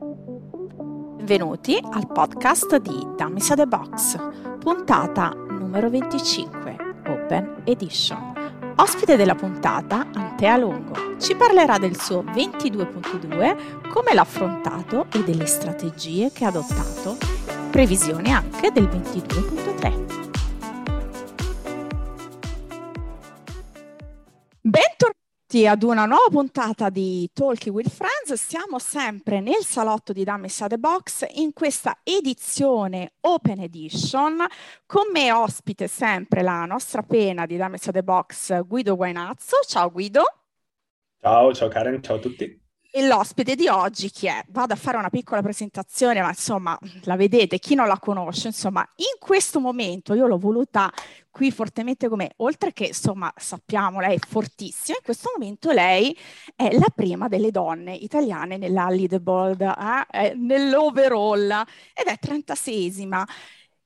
Benvenuti al podcast di Dummies the Box, puntata numero 25, Open Edition. Ospite della puntata, Antea Longo, ci parlerà del suo 22.2, come l'ha affrontato e delle strategie che ha adottato, previsione anche del 22.3. Bentornati ad una nuova puntata di Talking with Friends. Siamo sempre nel salotto di Dammi Sade Box in questa edizione Open Edition. Con me ospite sempre la nostra pena di Dammi Sade Box Guido Guainazzo. Ciao Guido. Ciao, ciao Karen, ciao a tutti. E l'ospite di oggi chi è? Vado a fare una piccola presentazione, ma insomma la vedete, chi non la conosce, insomma in questo momento io l'ho voluta qui fortemente come, oltre che insomma sappiamo lei è fortissima, in questo momento lei è la prima delle donne italiane nella leaderboard, eh, nell'overall ed è 36esima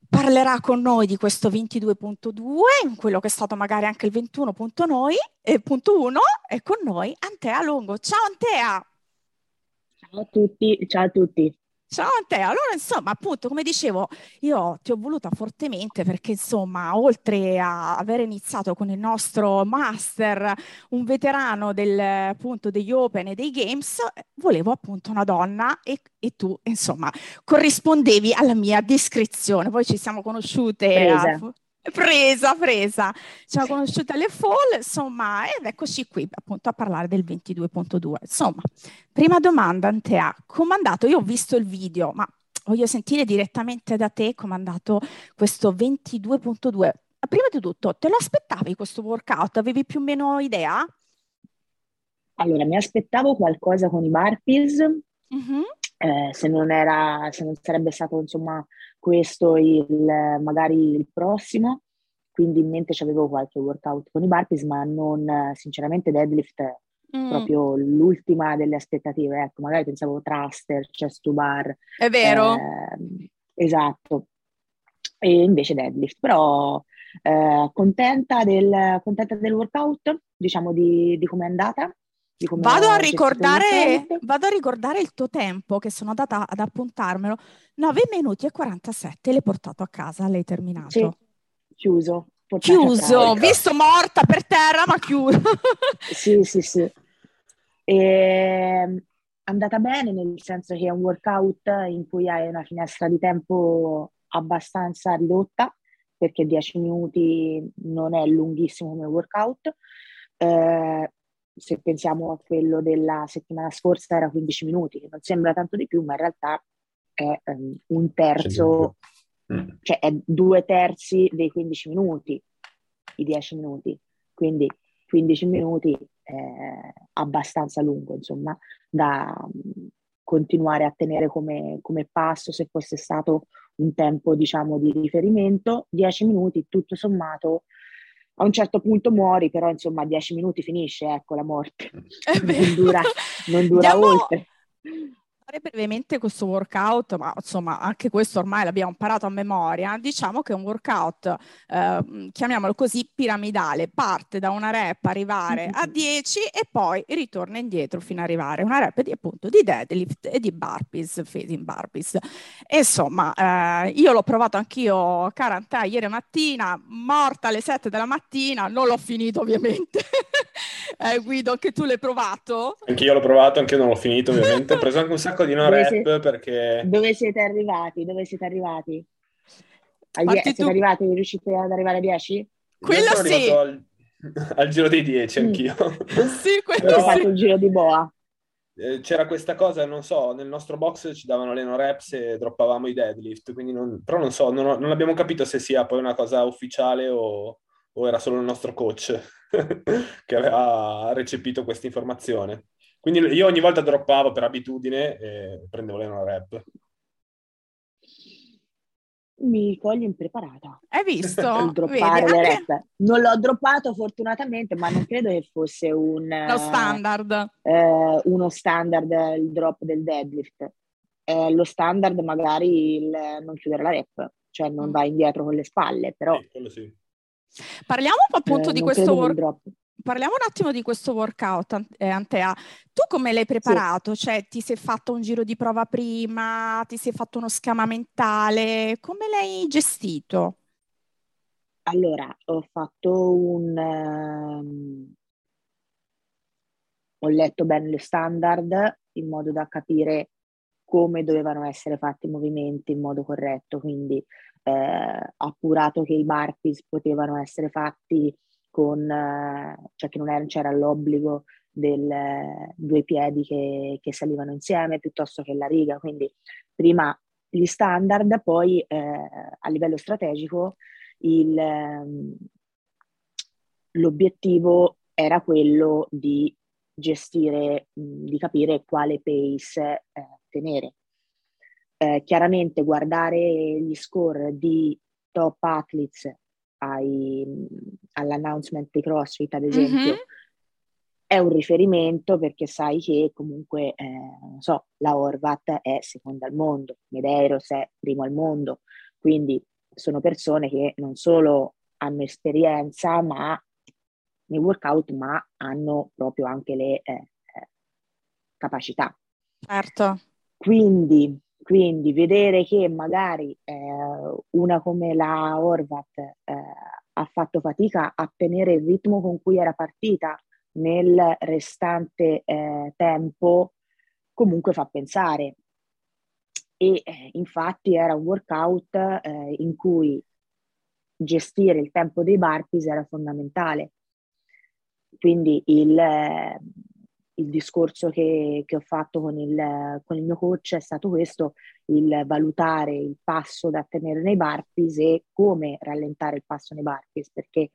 parlerà con noi di questo 22.2, quello che è stato magari anche il 21.1 e con noi Antea Longo. Ciao Antea! Ciao a tutti, ciao a tutti. Ciao a te, allora insomma appunto come dicevo io ti ho voluta fortemente perché insomma oltre a aver iniziato con il nostro master un veterano del, appunto degli open e dei games volevo appunto una donna e, e tu insomma corrispondevi alla mia descrizione. Poi ci siamo conosciute a, Presa, presa. Ci siamo conosciute alle fall, insomma, ed eccoci qui appunto a parlare del 22.2. Insomma, prima domanda, Antea, come è andato? Io ho visto il video, ma voglio sentire direttamente da te come è andato questo 22.2. Prima di tutto, te lo aspettavi questo workout? Avevi più o meno idea? Allora, mi aspettavo qualcosa con i burpees, mm-hmm. Eh, se non era, se non sarebbe stato insomma questo il, magari il prossimo, quindi in mente avevo qualche workout con i burpees, ma non sinceramente deadlift mm. proprio l'ultima delle aspettative, ecco, magari pensavo thruster, chest to bar. È vero. Eh, esatto. E invece deadlift, però eh, contenta, del, contenta del workout, diciamo di, di come è andata. Vado a, ricordare, vado a ricordare il tuo tempo, che sono andata ad appuntarmelo. 9 minuti e 47, l'hai portato a casa, l'hai terminato. Sì, chiuso. Chiuso, visto morta per terra, ma chiuso. sì, sì, sì. E, ehm, andata bene, nel senso che è un workout in cui hai una finestra di tempo abbastanza ridotta, perché 10 minuti non è lunghissimo come workout. Eh, se pensiamo a quello della settimana scorsa era 15 minuti, che non sembra tanto di più, ma in realtà è um, un terzo, mm. cioè è due terzi dei 15 minuti, i 10 minuti. Quindi 15 minuti è abbastanza lungo, insomma, da um, continuare a tenere come, come passo se fosse stato un tempo, diciamo, di riferimento. 10 minuti, tutto sommato, a un certo punto muori, però insomma a dieci minuti finisce, ecco la morte. non dura, non dura Andiamo, oltre fare brevemente questo workout, ma insomma anche questo ormai l'abbiamo imparato a memoria, diciamo che è un workout, eh, chiamiamolo così, piramidale, parte da una rep arrivare a 10 e poi ritorna indietro fino ad arrivare a una rep di appunto di deadlift e di burpees, facing burpees. Insomma, eh, io l'ho provato anch'io, cara Antà, ieri mattina, morta alle 7 della mattina, non l'ho finito ovviamente. eh, Guido, anche tu l'hai provato? Anche io l'ho provato, anche io non l'ho finito ovviamente, ho preso anche un sacco di no dove rap siete, perché... Dove siete arrivati? Dove siete arrivati? A die- siete tu... arrivati? Riuscite ad arrivare a 10? Quello sì! Al, al, giro dei 10 mm. anch'io. sì, quello Però... Ho fatto il giro di boa. Eh, c'era questa cosa, non so, nel nostro box ci davano le no reps e droppavamo i deadlift, quindi non, però non so, non, ho, non, abbiamo capito se sia poi una cosa ufficiale o, o era solo il nostro coach che aveva recepito questa informazione. Quindi io ogni volta droppavo per abitudine e prendevo le non rap. Mi cogli impreparata. Hai visto? Il droppare Vedi, le rap. Non l'ho droppato fortunatamente, ma non credo che fosse un... Lo standard. Eh, uno standard il drop del deadlift. Eh, lo standard magari il non chiudere la rep, cioè non mm. vai indietro con le spalle, però... Sì, quello sì. Parliamo appunto eh, di questo work parliamo un attimo di questo workout, eh, Antea. Tu come l'hai preparato? Sì. Cioè, ti sei fatto un giro di prova prima? Ti sei fatto uno schema mentale? Come l'hai gestito? Allora, ho fatto un... Um, ho letto bene le standard in modo da capire come dovevano essere fatti i movimenti in modo corretto, quindi eh, appurato che i burpees potevano essere fatti con, eh, cioè che non era, c'era l'obbligo del eh, due piedi che, che, salivano insieme piuttosto che la riga, quindi prima gli standard, poi eh, a livello strategico il, ehm, l'obiettivo era quello di gestire, di capire quale pace eh, tenere. Eh, chiaramente guardare gli score di top athletes ai, all'announcement di CrossFit, ad esempio, mm-hmm. è un riferimento perché sai che comunque, eh, non so, la Horvat è seconda al mondo, Medeiros è primo al mondo, quindi sono persone che non solo hanno esperienza ma nei workout, ma hanno proprio anche le eh, eh capacità. Certo. Quindi, quindi, vedere che magari eh, una come la Horvat eh, ha fatto fatica a tenere il ritmo con cui era partita nel restante eh, tempo, comunque fa pensare. E eh, infatti era un workout eh, in cui gestire il tempo dei burpees era fondamentale. Quindi il, il discorso che, che, ho fatto con il, con il, mio coach è stato questo, il valutare il passo da tenere nei burpees e come rallentare il passo nei burpees, perché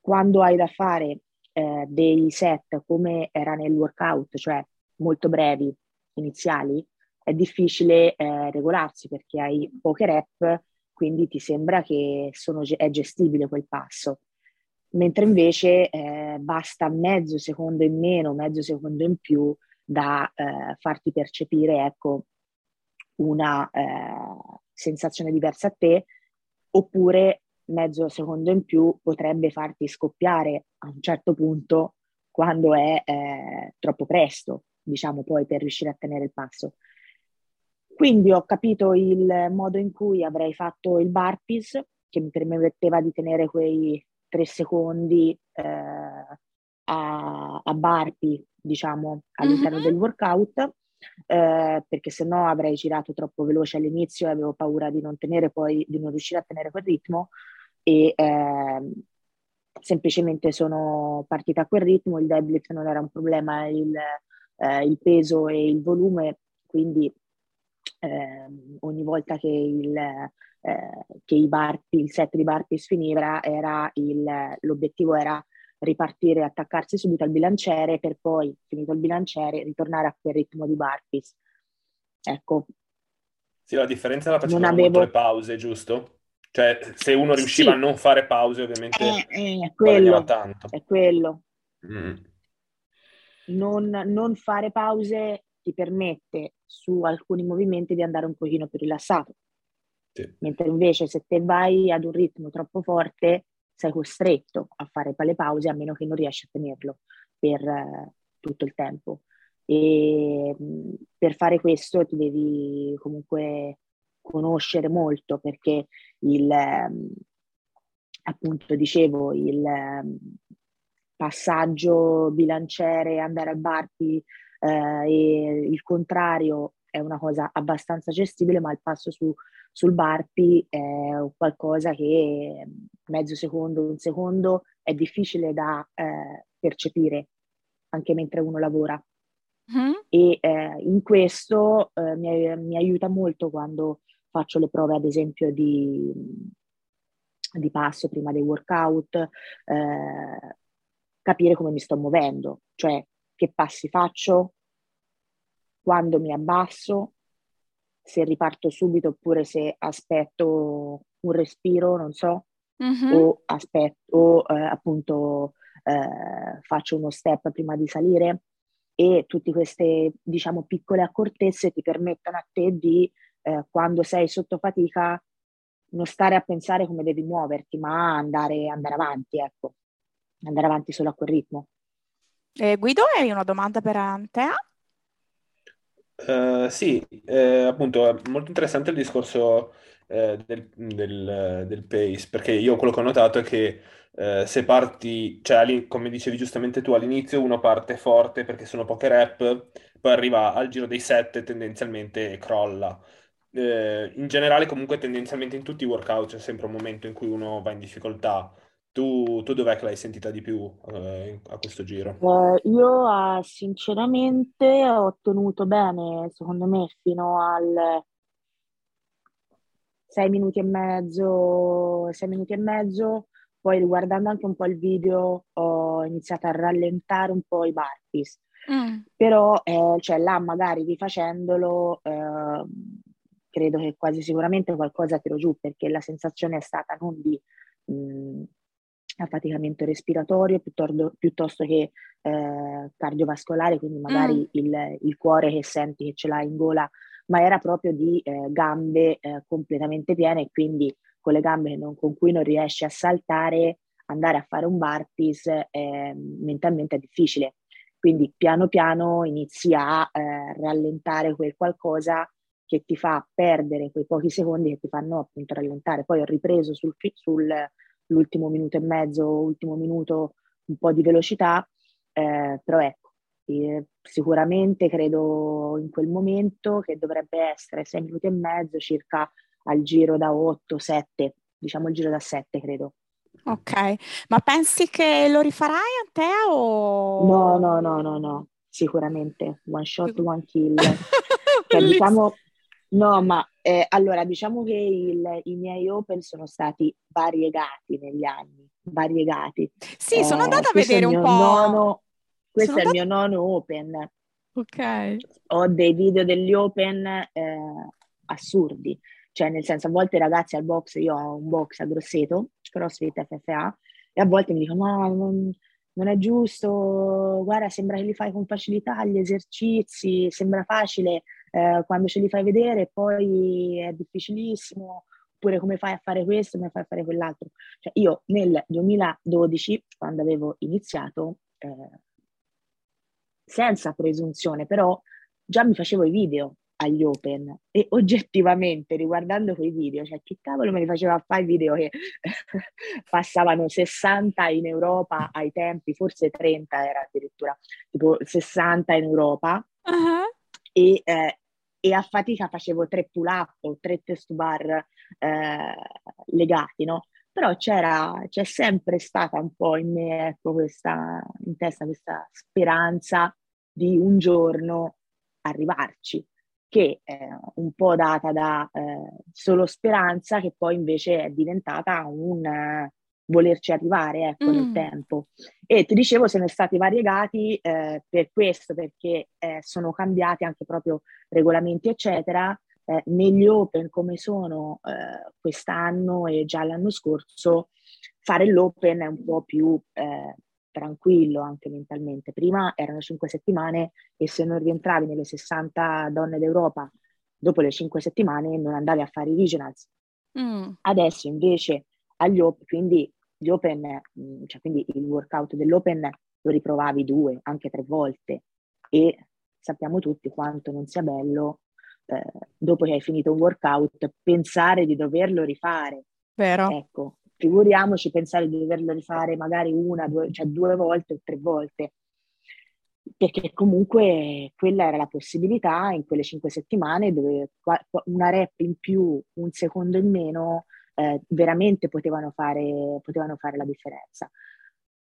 quando hai da fare eh, dei set come era nel workout, cioè molto brevi, iniziali, è difficile eh, regolarsi perché hai poche rep, quindi ti sembra che sono, è gestibile quel passo mentre invece eh, basta mezzo secondo in meno, mezzo secondo in più da eh, farti percepire ecco, una eh, sensazione diversa a te, oppure mezzo secondo in più potrebbe farti scoppiare a un certo punto quando è eh, troppo presto, diciamo poi per riuscire a tenere il passo. Quindi ho capito il modo in cui avrei fatto il burpees, che mi permetteva di tenere quei tre secondi eh, a, a barpi, diciamo, all'interno mm-hmm. del workout, eh, perché se no avrei girato troppo veloce all'inizio e avevo paura di non tenere poi, di non riuscire a tenere quel ritmo e eh, semplicemente sono partita a quel ritmo, il deadlift non era un problema, il, eh, il peso e il volume, quindi eh, ogni volta che il, eh, che i barpi, il set di burpees finiva, era il, l'obiettivo era ripartire, attaccarsi subito al bilanciere per poi, finito il bilanciere, ritornare a quel ritmo di burpees. Ecco. Sì, la differenza la facevano avevo... molto le pause, giusto? Cioè, se uno riusciva sì. a non fare pause, ovviamente eh, eh, è quello, tanto. È quello. Mm. Non, non fare pause ti permette su alcuni movimenti di andare un pochino più rilassato. Sì. Mentre invece se te vai ad un ritmo troppo forte sei costretto a fare le pause a meno che non riesci a tenerlo per uh, tutto il tempo. E mh, per fare questo ti devi comunque conoscere molto perché il, um, appunto dicevo, il um, passaggio bilanciere, andare al barpi uh, e il contrario è una cosa abbastanza gestibile, ma il passo su sul Barpi è qualcosa che mezzo secondo, un secondo è difficile da eh, percepire anche mentre uno lavora. Mm-hmm. E eh, in questo eh, mi, mi, aiuta molto quando faccio le prove, ad esempio, di, di passo prima dei workout, eh, capire come mi sto muovendo, cioè che passi faccio, quando mi abbasso, se riparto subito oppure se aspetto un respiro, non so, mm-hmm. o aspetto, o eh, appunto eh, faccio uno step prima di salire e tutte queste, diciamo, piccole accortezze ti permettono a te di, eh, quando sei sotto fatica, non stare a pensare come devi muoverti, ma andare, andare avanti, ecco. andare avanti solo a quel ritmo. Eh, Guido, hai una domanda per Antea? Uh, sì, eh, appunto è molto interessante il discorso eh, del, del, del, pace, perché io quello che ho notato è che eh, se parti, cioè come dicevi giustamente tu all'inizio, uno parte forte perché sono poche rep, poi arriva al giro dei set e tendenzialmente crolla. Eh, in generale comunque tendenzialmente in tutti i workout c'è sempre un momento in cui uno va in difficoltà. Tu, tu dov'è che l'hai sentita di più eh, a questo giro? Eh, io ah, sinceramente ho tenuto bene, secondo me, fino al 6 minuti e mezzo, 6 minuti e mezzo, poi riguardando anche un po' il video ho iniziato a rallentare un po' i burpees. Mm. Però eh, cioè, là magari rifacendolo eh, credo che quasi sicuramente qualcosa tiro giù perché la sensazione è stata non di mh, mm, affaticamento respiratorio piuttosto, piuttosto che eh, cardiovascolare, quindi magari mm. il, il, cuore che senti che ce l'hai in gola, ma era proprio di eh, gambe eh, completamente piene e quindi con le gambe non, con cui non riesci a saltare, andare a fare un burpees mentalmente è difficile. Quindi piano piano inizi a eh, rallentare quel qualcosa che ti fa perdere quei pochi secondi che ti fanno appunto rallentare. Poi ho ripreso sul, sul l'ultimo minuto e mezzo, ultimo minuto un po' di velocità, eh, però ecco, eh, sicuramente credo in quel momento che dovrebbe essere 6 minuti e mezzo circa al giro da 8, 7, diciamo il giro da 7 credo. Ok, ma pensi che lo rifarai a te o... No, no, no, no, no, sicuramente, one shot, one kill. cioè, diciamo, no, ma eh, allora, diciamo che il, i miei open sono stati variegati negli anni, variegati. Sì, eh, sono andata a vedere un po'. Nono, questo sono è andata... il mio nono open. Ok. Ho dei video degli open eh, assurdi, cioè nel senso a volte ragazzi al box, io ho un box a Grosseto, CrossFit FFA, e a volte mi dicono no, non, non è giusto, guarda sembra che li fai con facilità gli esercizi, sembra facile, eh, quando ce li fai vedere poi è difficilissimo, oppure come fai a fare questo, come fai a fare quell'altro. Cioè, io nel 2012, quando avevo iniziato, eh, senza presunzione, però già mi facevo i video agli open e oggettivamente riguardando quei video, cioè che cavolo me li faceva fare i video che passavano 60 in Europa ai tempi, forse 30 era addirittura, tipo 60 in Europa uh-huh. e, eh, e a fatica facevo tre pull up o tre test bar eh, legati, no? Però c'era, c'è sempre stata un po' in me, ecco, questa, in testa questa speranza di un giorno arrivarci, che è un po' data da eh, solo speranza, che poi invece è diventata un, volerci arrivare ecco, mm. nel tempo. E ti dicevo, sono stati variegati eh, per questo, perché eh, sono cambiati anche proprio regolamenti, eccetera. Eh, negli open come sono eh, quest'anno e già l'anno scorso, fare l'open è un po' più eh, tranquillo anche mentalmente. Prima erano cinque settimane e se non rientravi nelle 60 donne d'Europa dopo le cinque settimane non andavi a fare i regionals. Mm. Adesso invece agli open, quindi gli open, mm, cioè quindi il workout dell'open lo riprovavi due, anche tre volte e sappiamo tutti quanto non sia bello eh, dopo che hai finito un workout pensare di doverlo rifare. Vero. Ecco, figuriamoci pensare di doverlo rifare magari una, due, cioè due volte o tre volte perché comunque quella era la possibilità in quelle cinque settimane dove una rep in più, un secondo in meno eh, veramente potevano fare, potevano fare la differenza.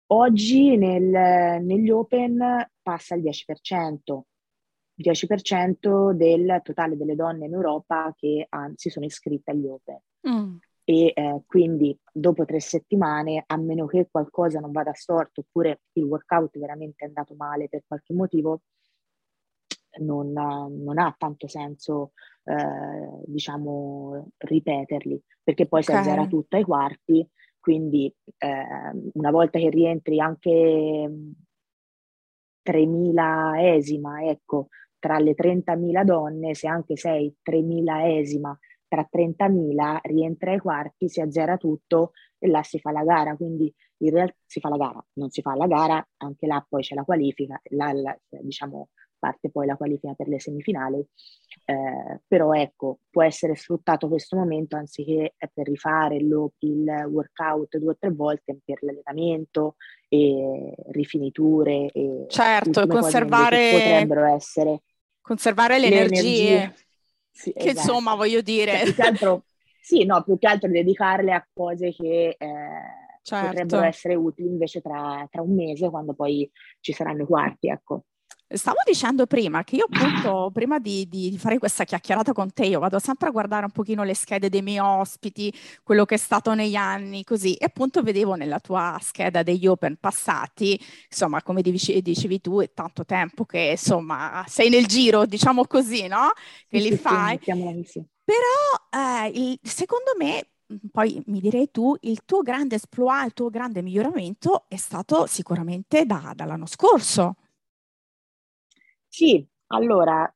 Oggi nel, negli Open passa il 10%, 10% del totale delle donne in Europa che han, si sono iscritte agli Open. Mm. E eh, quindi dopo tre settimane, a meno che qualcosa non vada storto oppure il workout veramente è andato male per qualche motivo, non, non ha tanto senso, eh, diciamo, ripeterli, perché poi okay. si azzera tutto ai quarti, quindi eh, una volta che rientri anche 3.000 esima, ecco, tra le 30.000 donne, se anche sei 3.000 esima tra 30.000 rientra ai quarti, si azzera tutto e là si fa la gara, quindi in realtà si fa la gara, non si fa la gara, anche là poi c'è la qualifica, là la, diciamo parte poi la qualifica per le semifinali, eh, però ecco, può essere sfruttato questo momento anziché per rifare lo, il workout due o tre volte per l'allenamento e rifiniture e certo, conservare potrebbero essere conservare le, le energie, energie. Sì, che esatto. insomma voglio dire cioè, altro, sì, no, più che altro dedicarle a cose che eh, certo. potrebbero essere utili invece tra, tra un mese quando poi ci saranno i quarti, ecco. Stavo dicendo prima che io appunto, prima di, di, fare questa chiacchierata con te, io vado sempre a guardare un pochino le schede dei miei ospiti, quello che è stato negli anni, così, e appunto vedevo nella tua scheda degli open passati, insomma, come dicevi, dicevi tu, è tanto tempo che, insomma, sei nel giro, diciamo così, no? Che sì, li sì, fai. Sì, Però, eh, il, secondo me, poi mi direi tu, il tuo grande esploit, il tuo grande miglioramento è stato sicuramente da, dall'anno scorso. Sì, allora,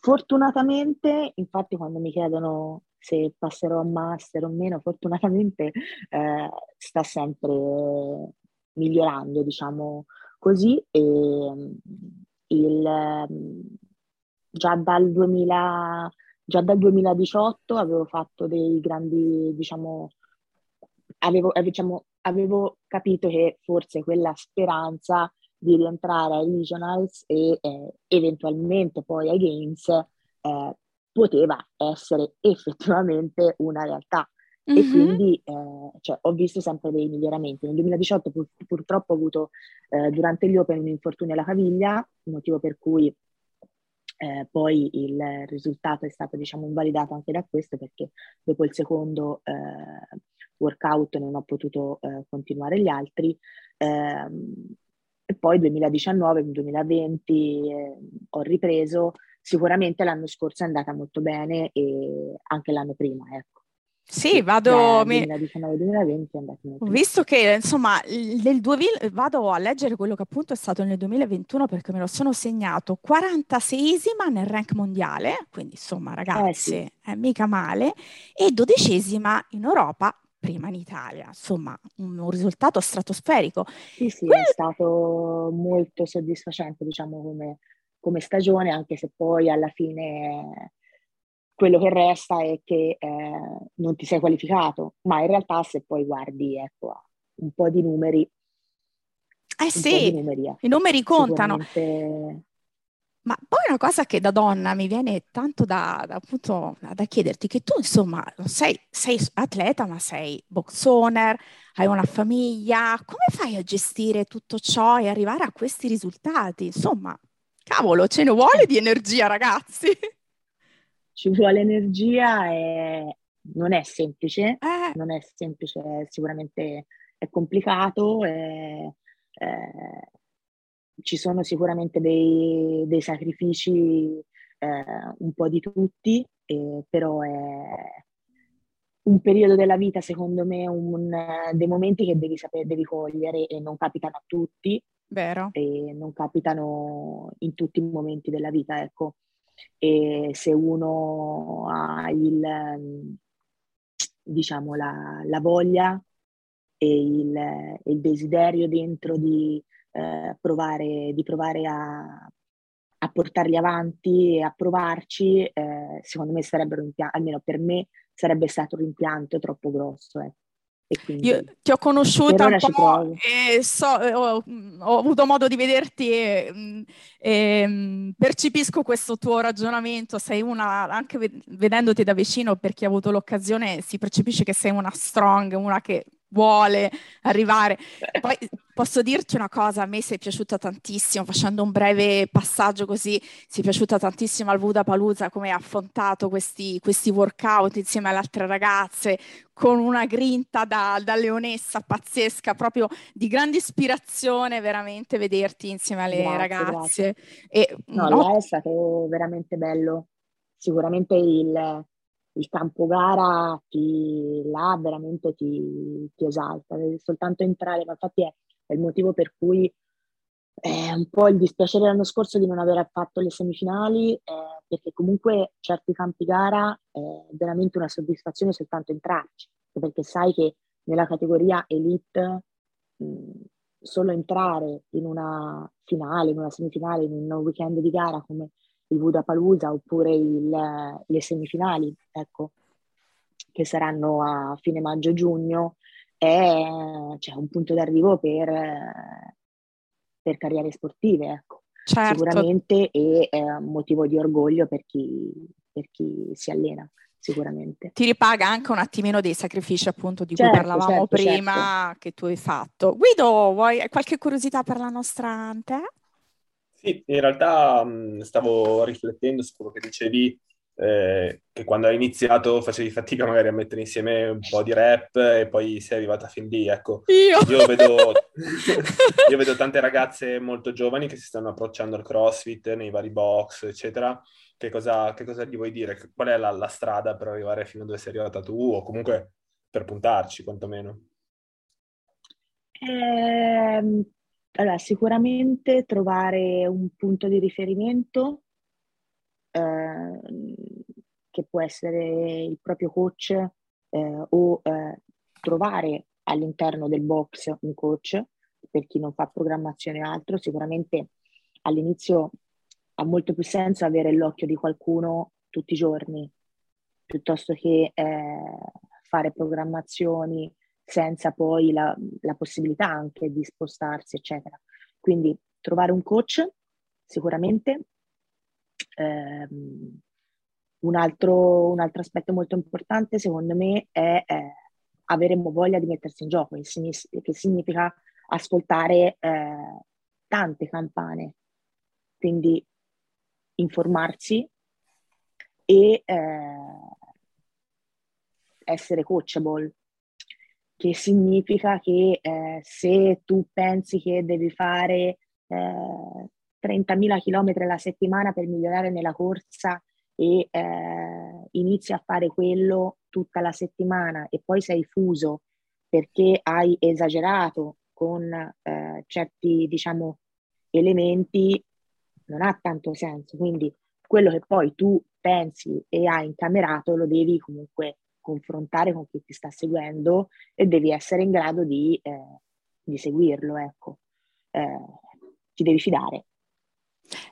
fortunatamente, infatti quando mi chiedono se passerò a master o meno, fortunatamente eh, sta sempre migliorando, diciamo così. E, il, già, dal 2000, già dal 2018 avevo fatto dei grandi, diciamo, avevo, eh, diciamo, avevo capito che forse quella speranza di rientrare ai regionals e eh, eventualmente poi ai games eh, poteva essere effettivamente una realtà. Mm-hmm. E quindi eh, cioè, ho visto sempre dei miglioramenti. Nel 2018 pur, purtroppo ho avuto eh, durante gli Open un infortunio alla caviglia, motivo per cui eh, poi il risultato è stato diciamo invalidato anche da questo perché dopo il secondo eh, workout non ho potuto eh, continuare gli altri. Eh, e poi 2019-2020 eh, ho ripreso, sicuramente l'anno scorso è andata molto bene e anche l'anno prima, ecco. Sì, vado. 2019-2020 è andato molto Visto che insomma, nel 2000, vado a leggere quello che appunto è stato nel 2021 perché me lo sono segnato 46esima nel rank mondiale, quindi insomma, ragazzi, eh sì. è mica male, e dodicesima in Europa prima in Italia, insomma un, risultato stratosferico. Sì, sì, Quel... è stato molto soddisfacente diciamo come, come, stagione, anche se poi alla fine quello che resta è che eh, non ti sei qualificato, ma in realtà se poi guardi ecco, un po' di numeri, eh sì, numeri, eh. i numeri contano. Sicuramente... Ma poi una cosa che da donna mi viene tanto da, da, appunto, da chiederti, che tu insomma sei, sei, atleta, ma sei box owner, hai una famiglia, come fai a gestire tutto ciò e arrivare a questi risultati? Insomma, cavolo, ce ne vuole di energia, ragazzi. Ci vuole energia e non è semplice, eh. non è semplice, sicuramente è complicato. È, è ci sono sicuramente dei, dei sacrifici eh, un po' di tutti, eh, però è un periodo della vita, secondo me, un, dei momenti che devi sapere, devi cogliere e non capitano a tutti. Vero. E non capitano in tutti i momenti della vita, ecco. E se uno ha il, diciamo, la, la voglia e il, il desiderio dentro di, eh, provare, di provare a, a, portarli avanti e a provarci, eh, secondo me sarebbero, almeno per me, sarebbe stato un rimpianto troppo grosso. Eh. Io ti ho conosciuta un po' e so, ho, ho, avuto modo di vederti e, mm, e, mm, percepisco questo tuo ragionamento. Sei una, anche vedendoti da vicino, per chi ha avuto l'occasione, si percepisce che sei una strong, una che vuole arrivare. Poi posso dirti una cosa, a me sei piaciuta tantissimo, facendo un breve passaggio così, sei piaciuta tantissimo al Buda Paluzza come hai affrontato questi, questi, workout insieme alle altre ragazze, con una grinta da, da, leonessa pazzesca, proprio di grande ispirazione veramente vederti insieme alle grazie, ragazze. E, no, no, è stato veramente bello. Sicuramente il, il campo gara ti, là veramente ti, ti esalta, soltanto entrare, ma infatti è, è, il motivo per cui è un po' il dispiacere l'anno scorso di non aver fatto le semifinali, eh, perché comunque certi campi gara è veramente una soddisfazione soltanto entrarci, perché sai che nella categoria elite mh, solo entrare in una finale, in una semifinale, in un weekend di gara come il Budapalooza oppure il, le semifinali, ecco, che saranno a fine maggio-giugno, è cioè, un punto d'arrivo per, per carriere sportive, ecco. Certo. Sicuramente e è un motivo di orgoglio per chi, per chi si allena sicuramente. Ti ripaga anche un attimino dei sacrifici appunto di certo, cui parlavamo certo, prima certo. che tu hai fatto. Guido, vuoi qualche curiosità per la nostra Ante? Sì, in realtà mh, stavo riflettendo su quello che dicevi, eh, che quando hai iniziato facevi fatica magari a mettere insieme un po' di rap e poi sei arrivata fin lì, ecco. Io? Io vedo, io vedo tante ragazze molto giovani che si stanno approcciando al CrossFit nei vari box, eccetera, che cosa, che cosa gli vuoi dire? Qual è la, la, strada per arrivare fino a dove sei arrivata tu o comunque per puntarci quantomeno? Eh, allora, sicuramente trovare un punto di riferimento eh, che può essere il proprio coach eh, o eh, trovare all'interno del box un coach per chi non fa programmazione o altro, sicuramente all'inizio ha molto più senso avere l'occhio di qualcuno tutti i giorni, piuttosto che eh, fare programmazioni senza poi la, la, possibilità anche di spostarsi, eccetera. Quindi trovare un coach sicuramente. Eh, un, altro, un, altro, aspetto molto importante secondo me è eh, avere voglia di mettersi in gioco, che significa ascoltare eh, tante campane, quindi informarsi e eh, essere coachable, che significa che eh, se tu pensi che devi fare eh, 30.000 km alla settimana per migliorare nella corsa e eh, inizi a fare quello tutta la settimana e poi sei fuso perché hai esagerato con eh, certi, diciamo, elementi, non ha tanto senso. Quindi quello che poi tu pensi e hai incamerato lo devi comunque confrontare con chi ti sta seguendo e devi essere in grado di, eh, di seguirlo, ecco. Eh, ti devi fidare.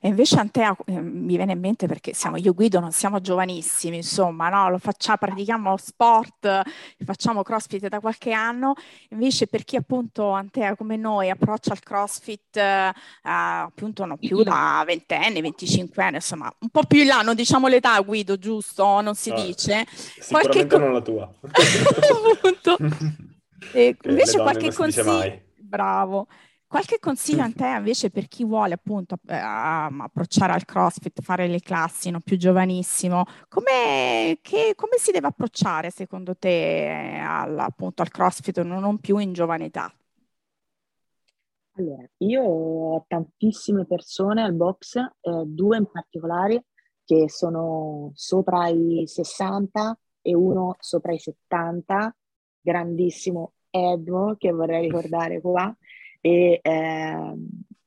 E invece Antea eh, mi viene in mente perché siamo io Guido, non siamo giovanissimi, insomma, no? Lo facciamo, pratichiamo sport, facciamo CrossFit da qualche anno, invece per chi appunto Antea come noi approccia al CrossFit eh, appunto non più da ventenne, 25 anni, insomma, un po' più in là, non diciamo l'età Guido, giusto? Non si no, dice. Sicuramente qualche... non la tua. appunto. E invece qualche consiglio... Bravo. Qualche consiglio a te invece per chi vuole appunto eh, approcciare al CrossFit, fare le classi, no? più giovanissimo, come, che, come, si deve approcciare secondo te al, appunto al CrossFit non più in giovane età? Allora, io ho tantissime persone al box, eh, due in particolare che sono sopra i 60 e uno sopra i 70, grandissimo Edmo che vorrei ricordare qua, e, eh,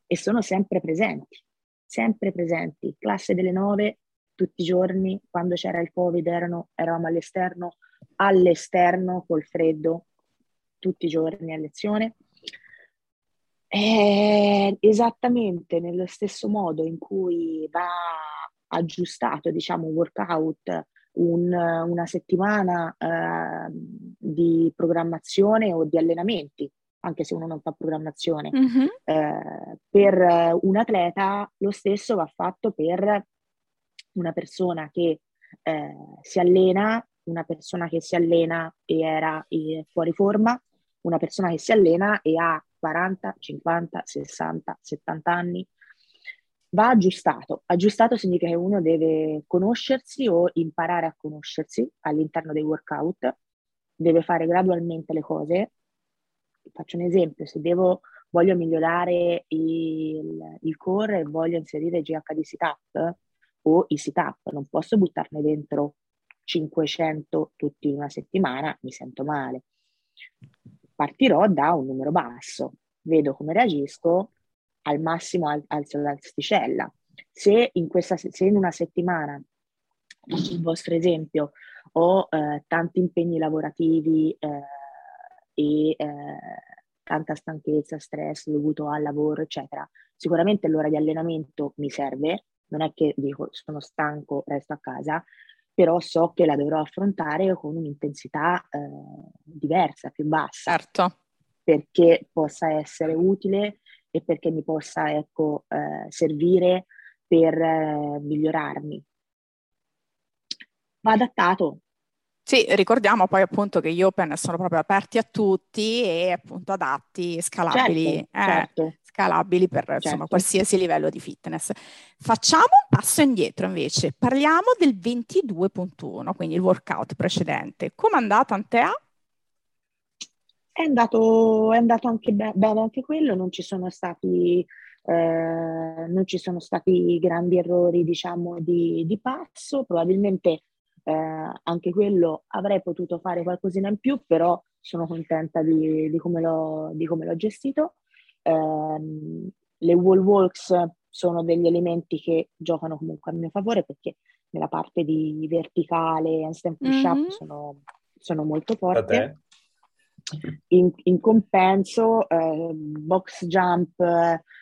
e sono sempre presenti, sempre presenti. Classe delle nove tutti i giorni, quando c'era il Covid erano, eravamo all'esterno, all'esterno col freddo, tutti i giorni a lezione. È esattamente nello stesso modo in cui va aggiustato, diciamo, un workout, un, una settimana eh, di programmazione o di allenamenti anche se uno non fa programmazione. Mm-hmm. Eh, per un atleta lo stesso va fatto per una persona che eh, si allena, una persona che si allena e era eh, fuori forma, una persona che si allena e ha 40, 50, 60, 70 anni. Va aggiustato. Aggiustato significa che uno deve conoscersi o imparare a conoscersi all'interno dei workout, deve fare gradualmente le cose faccio un esempio, se devo, voglio migliorare il, il core e voglio inserire GHD sit-up o i sit-up, non posso buttarne dentro 500 tutti in una settimana, mi sento male. Partirò da un numero basso, vedo come reagisco, al massimo al- alzo l'asticella. Se in, questa, se in una settimana, il vostro esempio, ho eh, tanti impegni lavorativi eh, e eh, tanta stanchezza, stress dovuto al lavoro, eccetera, sicuramente l'ora di allenamento mi serve, non è che dico sono stanco, resto a casa, però so che la dovrò affrontare con un'intensità eh, diversa, più bassa. Certo. Perché possa essere utile e perché mi possa ecco, eh, servire per eh, migliorarmi. Va adattato, sì, ricordiamo poi appunto che gli open sono proprio aperti a tutti e appunto adatti, scalabili, certo, eh, certo. scalabili per certo. insomma qualsiasi livello di fitness. Facciamo un passo indietro invece, parliamo del 22.1, quindi il workout precedente. Come è andato Antea? È andato, è andato anche be- bene anche quello, non ci sono stati, eh, non ci sono stati grandi errori diciamo di, di passo, probabilmente eh, anche quello avrei potuto fare qualcosina in più, però sono contenta di, di, come, l'ho, di come, l'ho, gestito. Eh, le wall walks sono degli elementi che giocano comunque a mio favore perché nella parte di verticale e stand push up mm-hmm. sono, sono, molto forte. In, in, compenso, eh, box jump,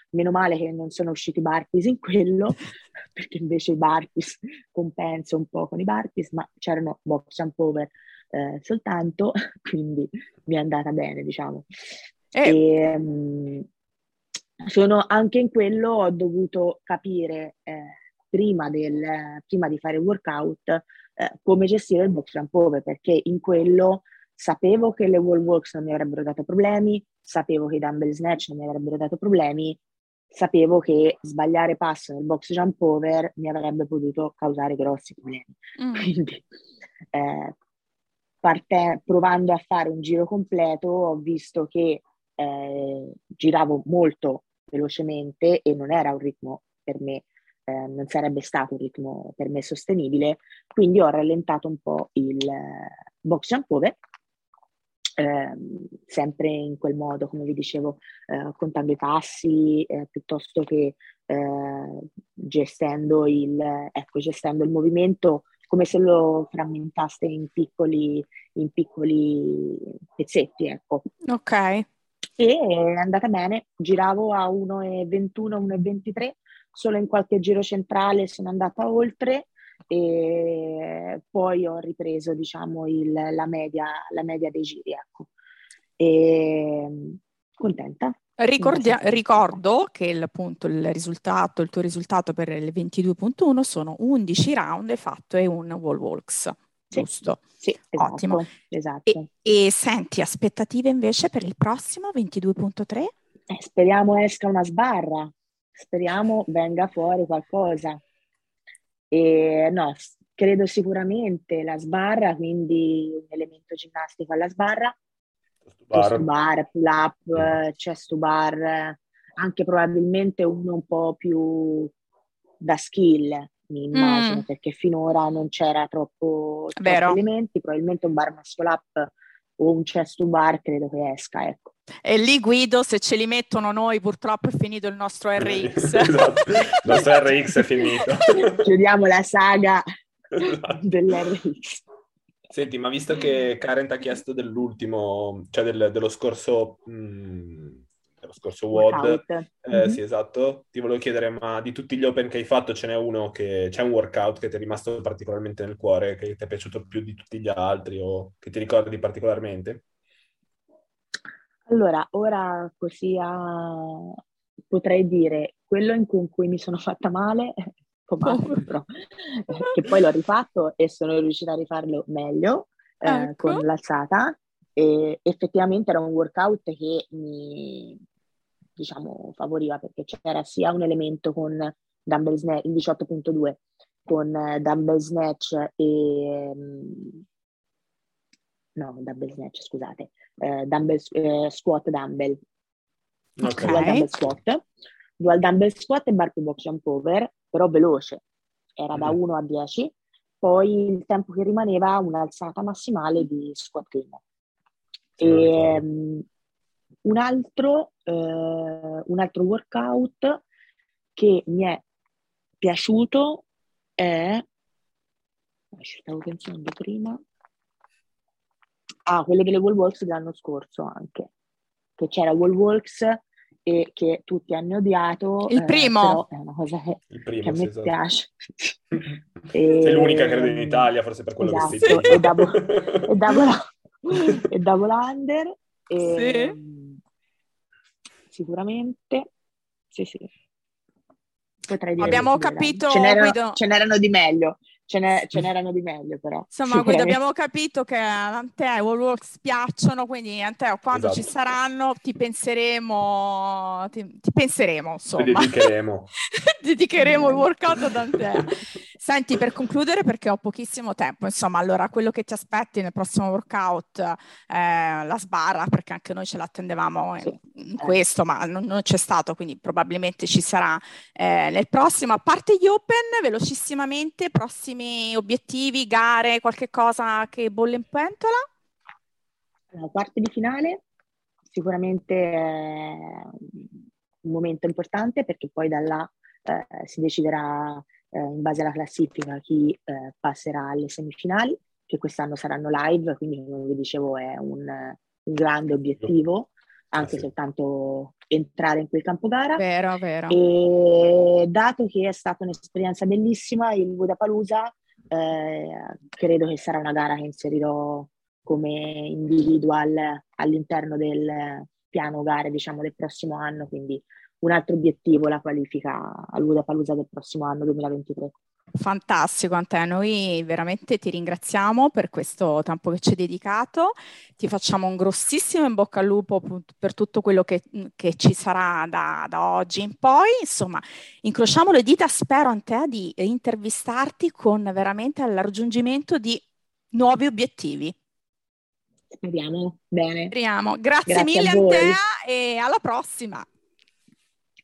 meno male che non sono usciti i barpis in quello, perché invece i barpis compenso un po' con i barpis, ma c'erano box jump over eh, soltanto, quindi mi è andata bene, diciamo. E, um, sono, anche in quello ho dovuto capire eh, prima, del, prima, di fare il workout eh, come gestire il box jump over, perché in quello sapevo che le wall walks non mi avrebbero dato problemi, sapevo che i dumbbell snatch non mi avrebbero dato problemi, sapevo che sbagliare passo nel box jump over mi avrebbe potuto causare grossi problemi. Mm. Quindi, eh, parte, provando a fare un giro completo, ho visto che eh, giravo molto velocemente e non era un ritmo per me, eh, non sarebbe stato un ritmo per me sostenibile, quindi ho rallentato un po' il eh, box jump over eh, sempre in quel modo, come vi dicevo, eh, contando i passi eh, piuttosto che eh, gestendo, il, ecco, gestendo il movimento come se lo frammentaste in piccoli, in piccoli pezzetti. Ecco. Ok. E è andata bene, giravo a 1,21, 1,23, solo in qualche giro centrale sono andata oltre e poi ho ripreso diciamo il, la, media, la media dei giri ecco. e contenta Ricordia- ricordo che il, appunto, il risultato, il tuo risultato per il 22.1 sono 11 round fatto e un wall walks sì, giusto? Sì, esatto, ottimo. Esatto. E, e, senti, aspettative invece per il prossimo 22.3? Eh, speriamo esca una sbarra, speriamo venga fuori qualcosa. E no, credo sicuramente la sbarra, quindi un elemento ginnastico alla sbarra, chest bar, pull up, mm. chest to bar, anche probabilmente uno un po' più da skill, mi immagino, mm. perché finora non c'era troppo, troppo elementi, probabilmente un bar muscle up o un chest bar credo che esca, ecco. E lì Guido, se ce li mettono noi, purtroppo è finito il nostro RX. esatto, il nostro RX è finito. Chiudiamo la saga esatto. dell'RX. Senti, ma visto che Karen ti ha chiesto dell'ultimo, cioè del, dello scorso, mh, mm, dello scorso WOD, eh, mm-hmm. sì esatto, ti volevo chiedere, ma di tutti gli open che hai fatto ce n'è uno che, c'è un workout che ti è rimasto particolarmente nel cuore, che ti è piaciuto più di tutti gli altri o che ti ricordi particolarmente? Allora, ora così a... potrei dire quello in cui mi sono fatta male, però, che poi l'ho rifatto e sono riuscita a rifarlo meglio eh, ecco. con l'alzata. E effettivamente era un workout che mi diciamo favoriva perché c'era sia un elemento con dumbbell snatch, il 18.2 con uh, dumbbell snatch e um, no, dumbbell snatch, scusate, eh, dumbbell, eh, squat dumbbell. Okay. Dual dumbbell squat. Dual dumbbell squat e bar box jump over, però veloce. Era da 1 mm. a 10. Poi il tempo che rimaneva un'alzata massimale di squat clean. E, um, un, altro, uh, un altro workout che mi è piaciuto è... Ci stavo pensando prima. Ah, quello delle Wallwalks dell'anno scorso anche. Che c'era Wallwalks e che tutti hanno odiato. Il primo! Eh, è una cosa che, Il primo, che a sì, me esatto. piace. Sei l'unica credo in Italia, forse per quello che esatto, sei e Double, e double, e double under. E, Sicuramente. Sì, sì. Potrei dire Abbiamo sì, capito, Ce n'erano, Guido. ce n'erano di meglio. Ce, n'è- ce n'erano di meglio, però. Insomma, abbiamo capito che a te i Wallworks piacciono, quindi a te quando ci Esatto. saranno ti penseremo, ti, ti penseremo, Ci insomma. dedicheremo. Dedicheremo il workout ad Antea. Senti, per concludere, perché ho pochissimo tempo, insomma, allora quello che ti aspetti nel prossimo workout, eh, la sbarra, perché anche noi ce l'attendevamo in, in questo, ma non, non c'è stato, quindi probabilmente ci sarà eh, nel prossimo. A parte gli open, velocissimamente, prossimi obiettivi, gare, qualche cosa che bolle in pentola? La quarta di finale sicuramente è un momento importante perché poi da là eh, si deciderà eh, in base alla classifica chi eh, passerà alle semifinali, che quest'anno saranno live, quindi come vi dicevo è un, un grande obiettivo, anche sì. soltanto entrare in quel campo gara. Vero, vero. E dato che è stata un'esperienza bellissima, il Budapalooza eh, credo che sarà una gara che inserirò come individual all'interno del piano gare, diciamo, del prossimo anno, quindi un altro obiettivo, la qualifica al Budapalooza del prossimo anno 2023. Fantastico, Antea. Noi veramente ti ringraziamo per questo tempo che ci hai dedicato. Ti facciamo un grossissimo in bocca al lupo per tutto quello che, che ci sarà da, da oggi in poi. Insomma, incrociamo le dita. Spero, Antea, di intervistarti con veramente al raggiungimento di nuovi obiettivi. Speriamo. Bene. Speriamo. Grazie, Grazie mille. Antea, e alla prossima.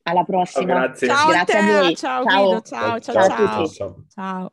Alla prossima. Ciao, grazie. Ciao, Grazie a voi. Ciao, Ciao. Guido. Ciao, ciao, Ciao a ciao. tutti. ciao. Ciao.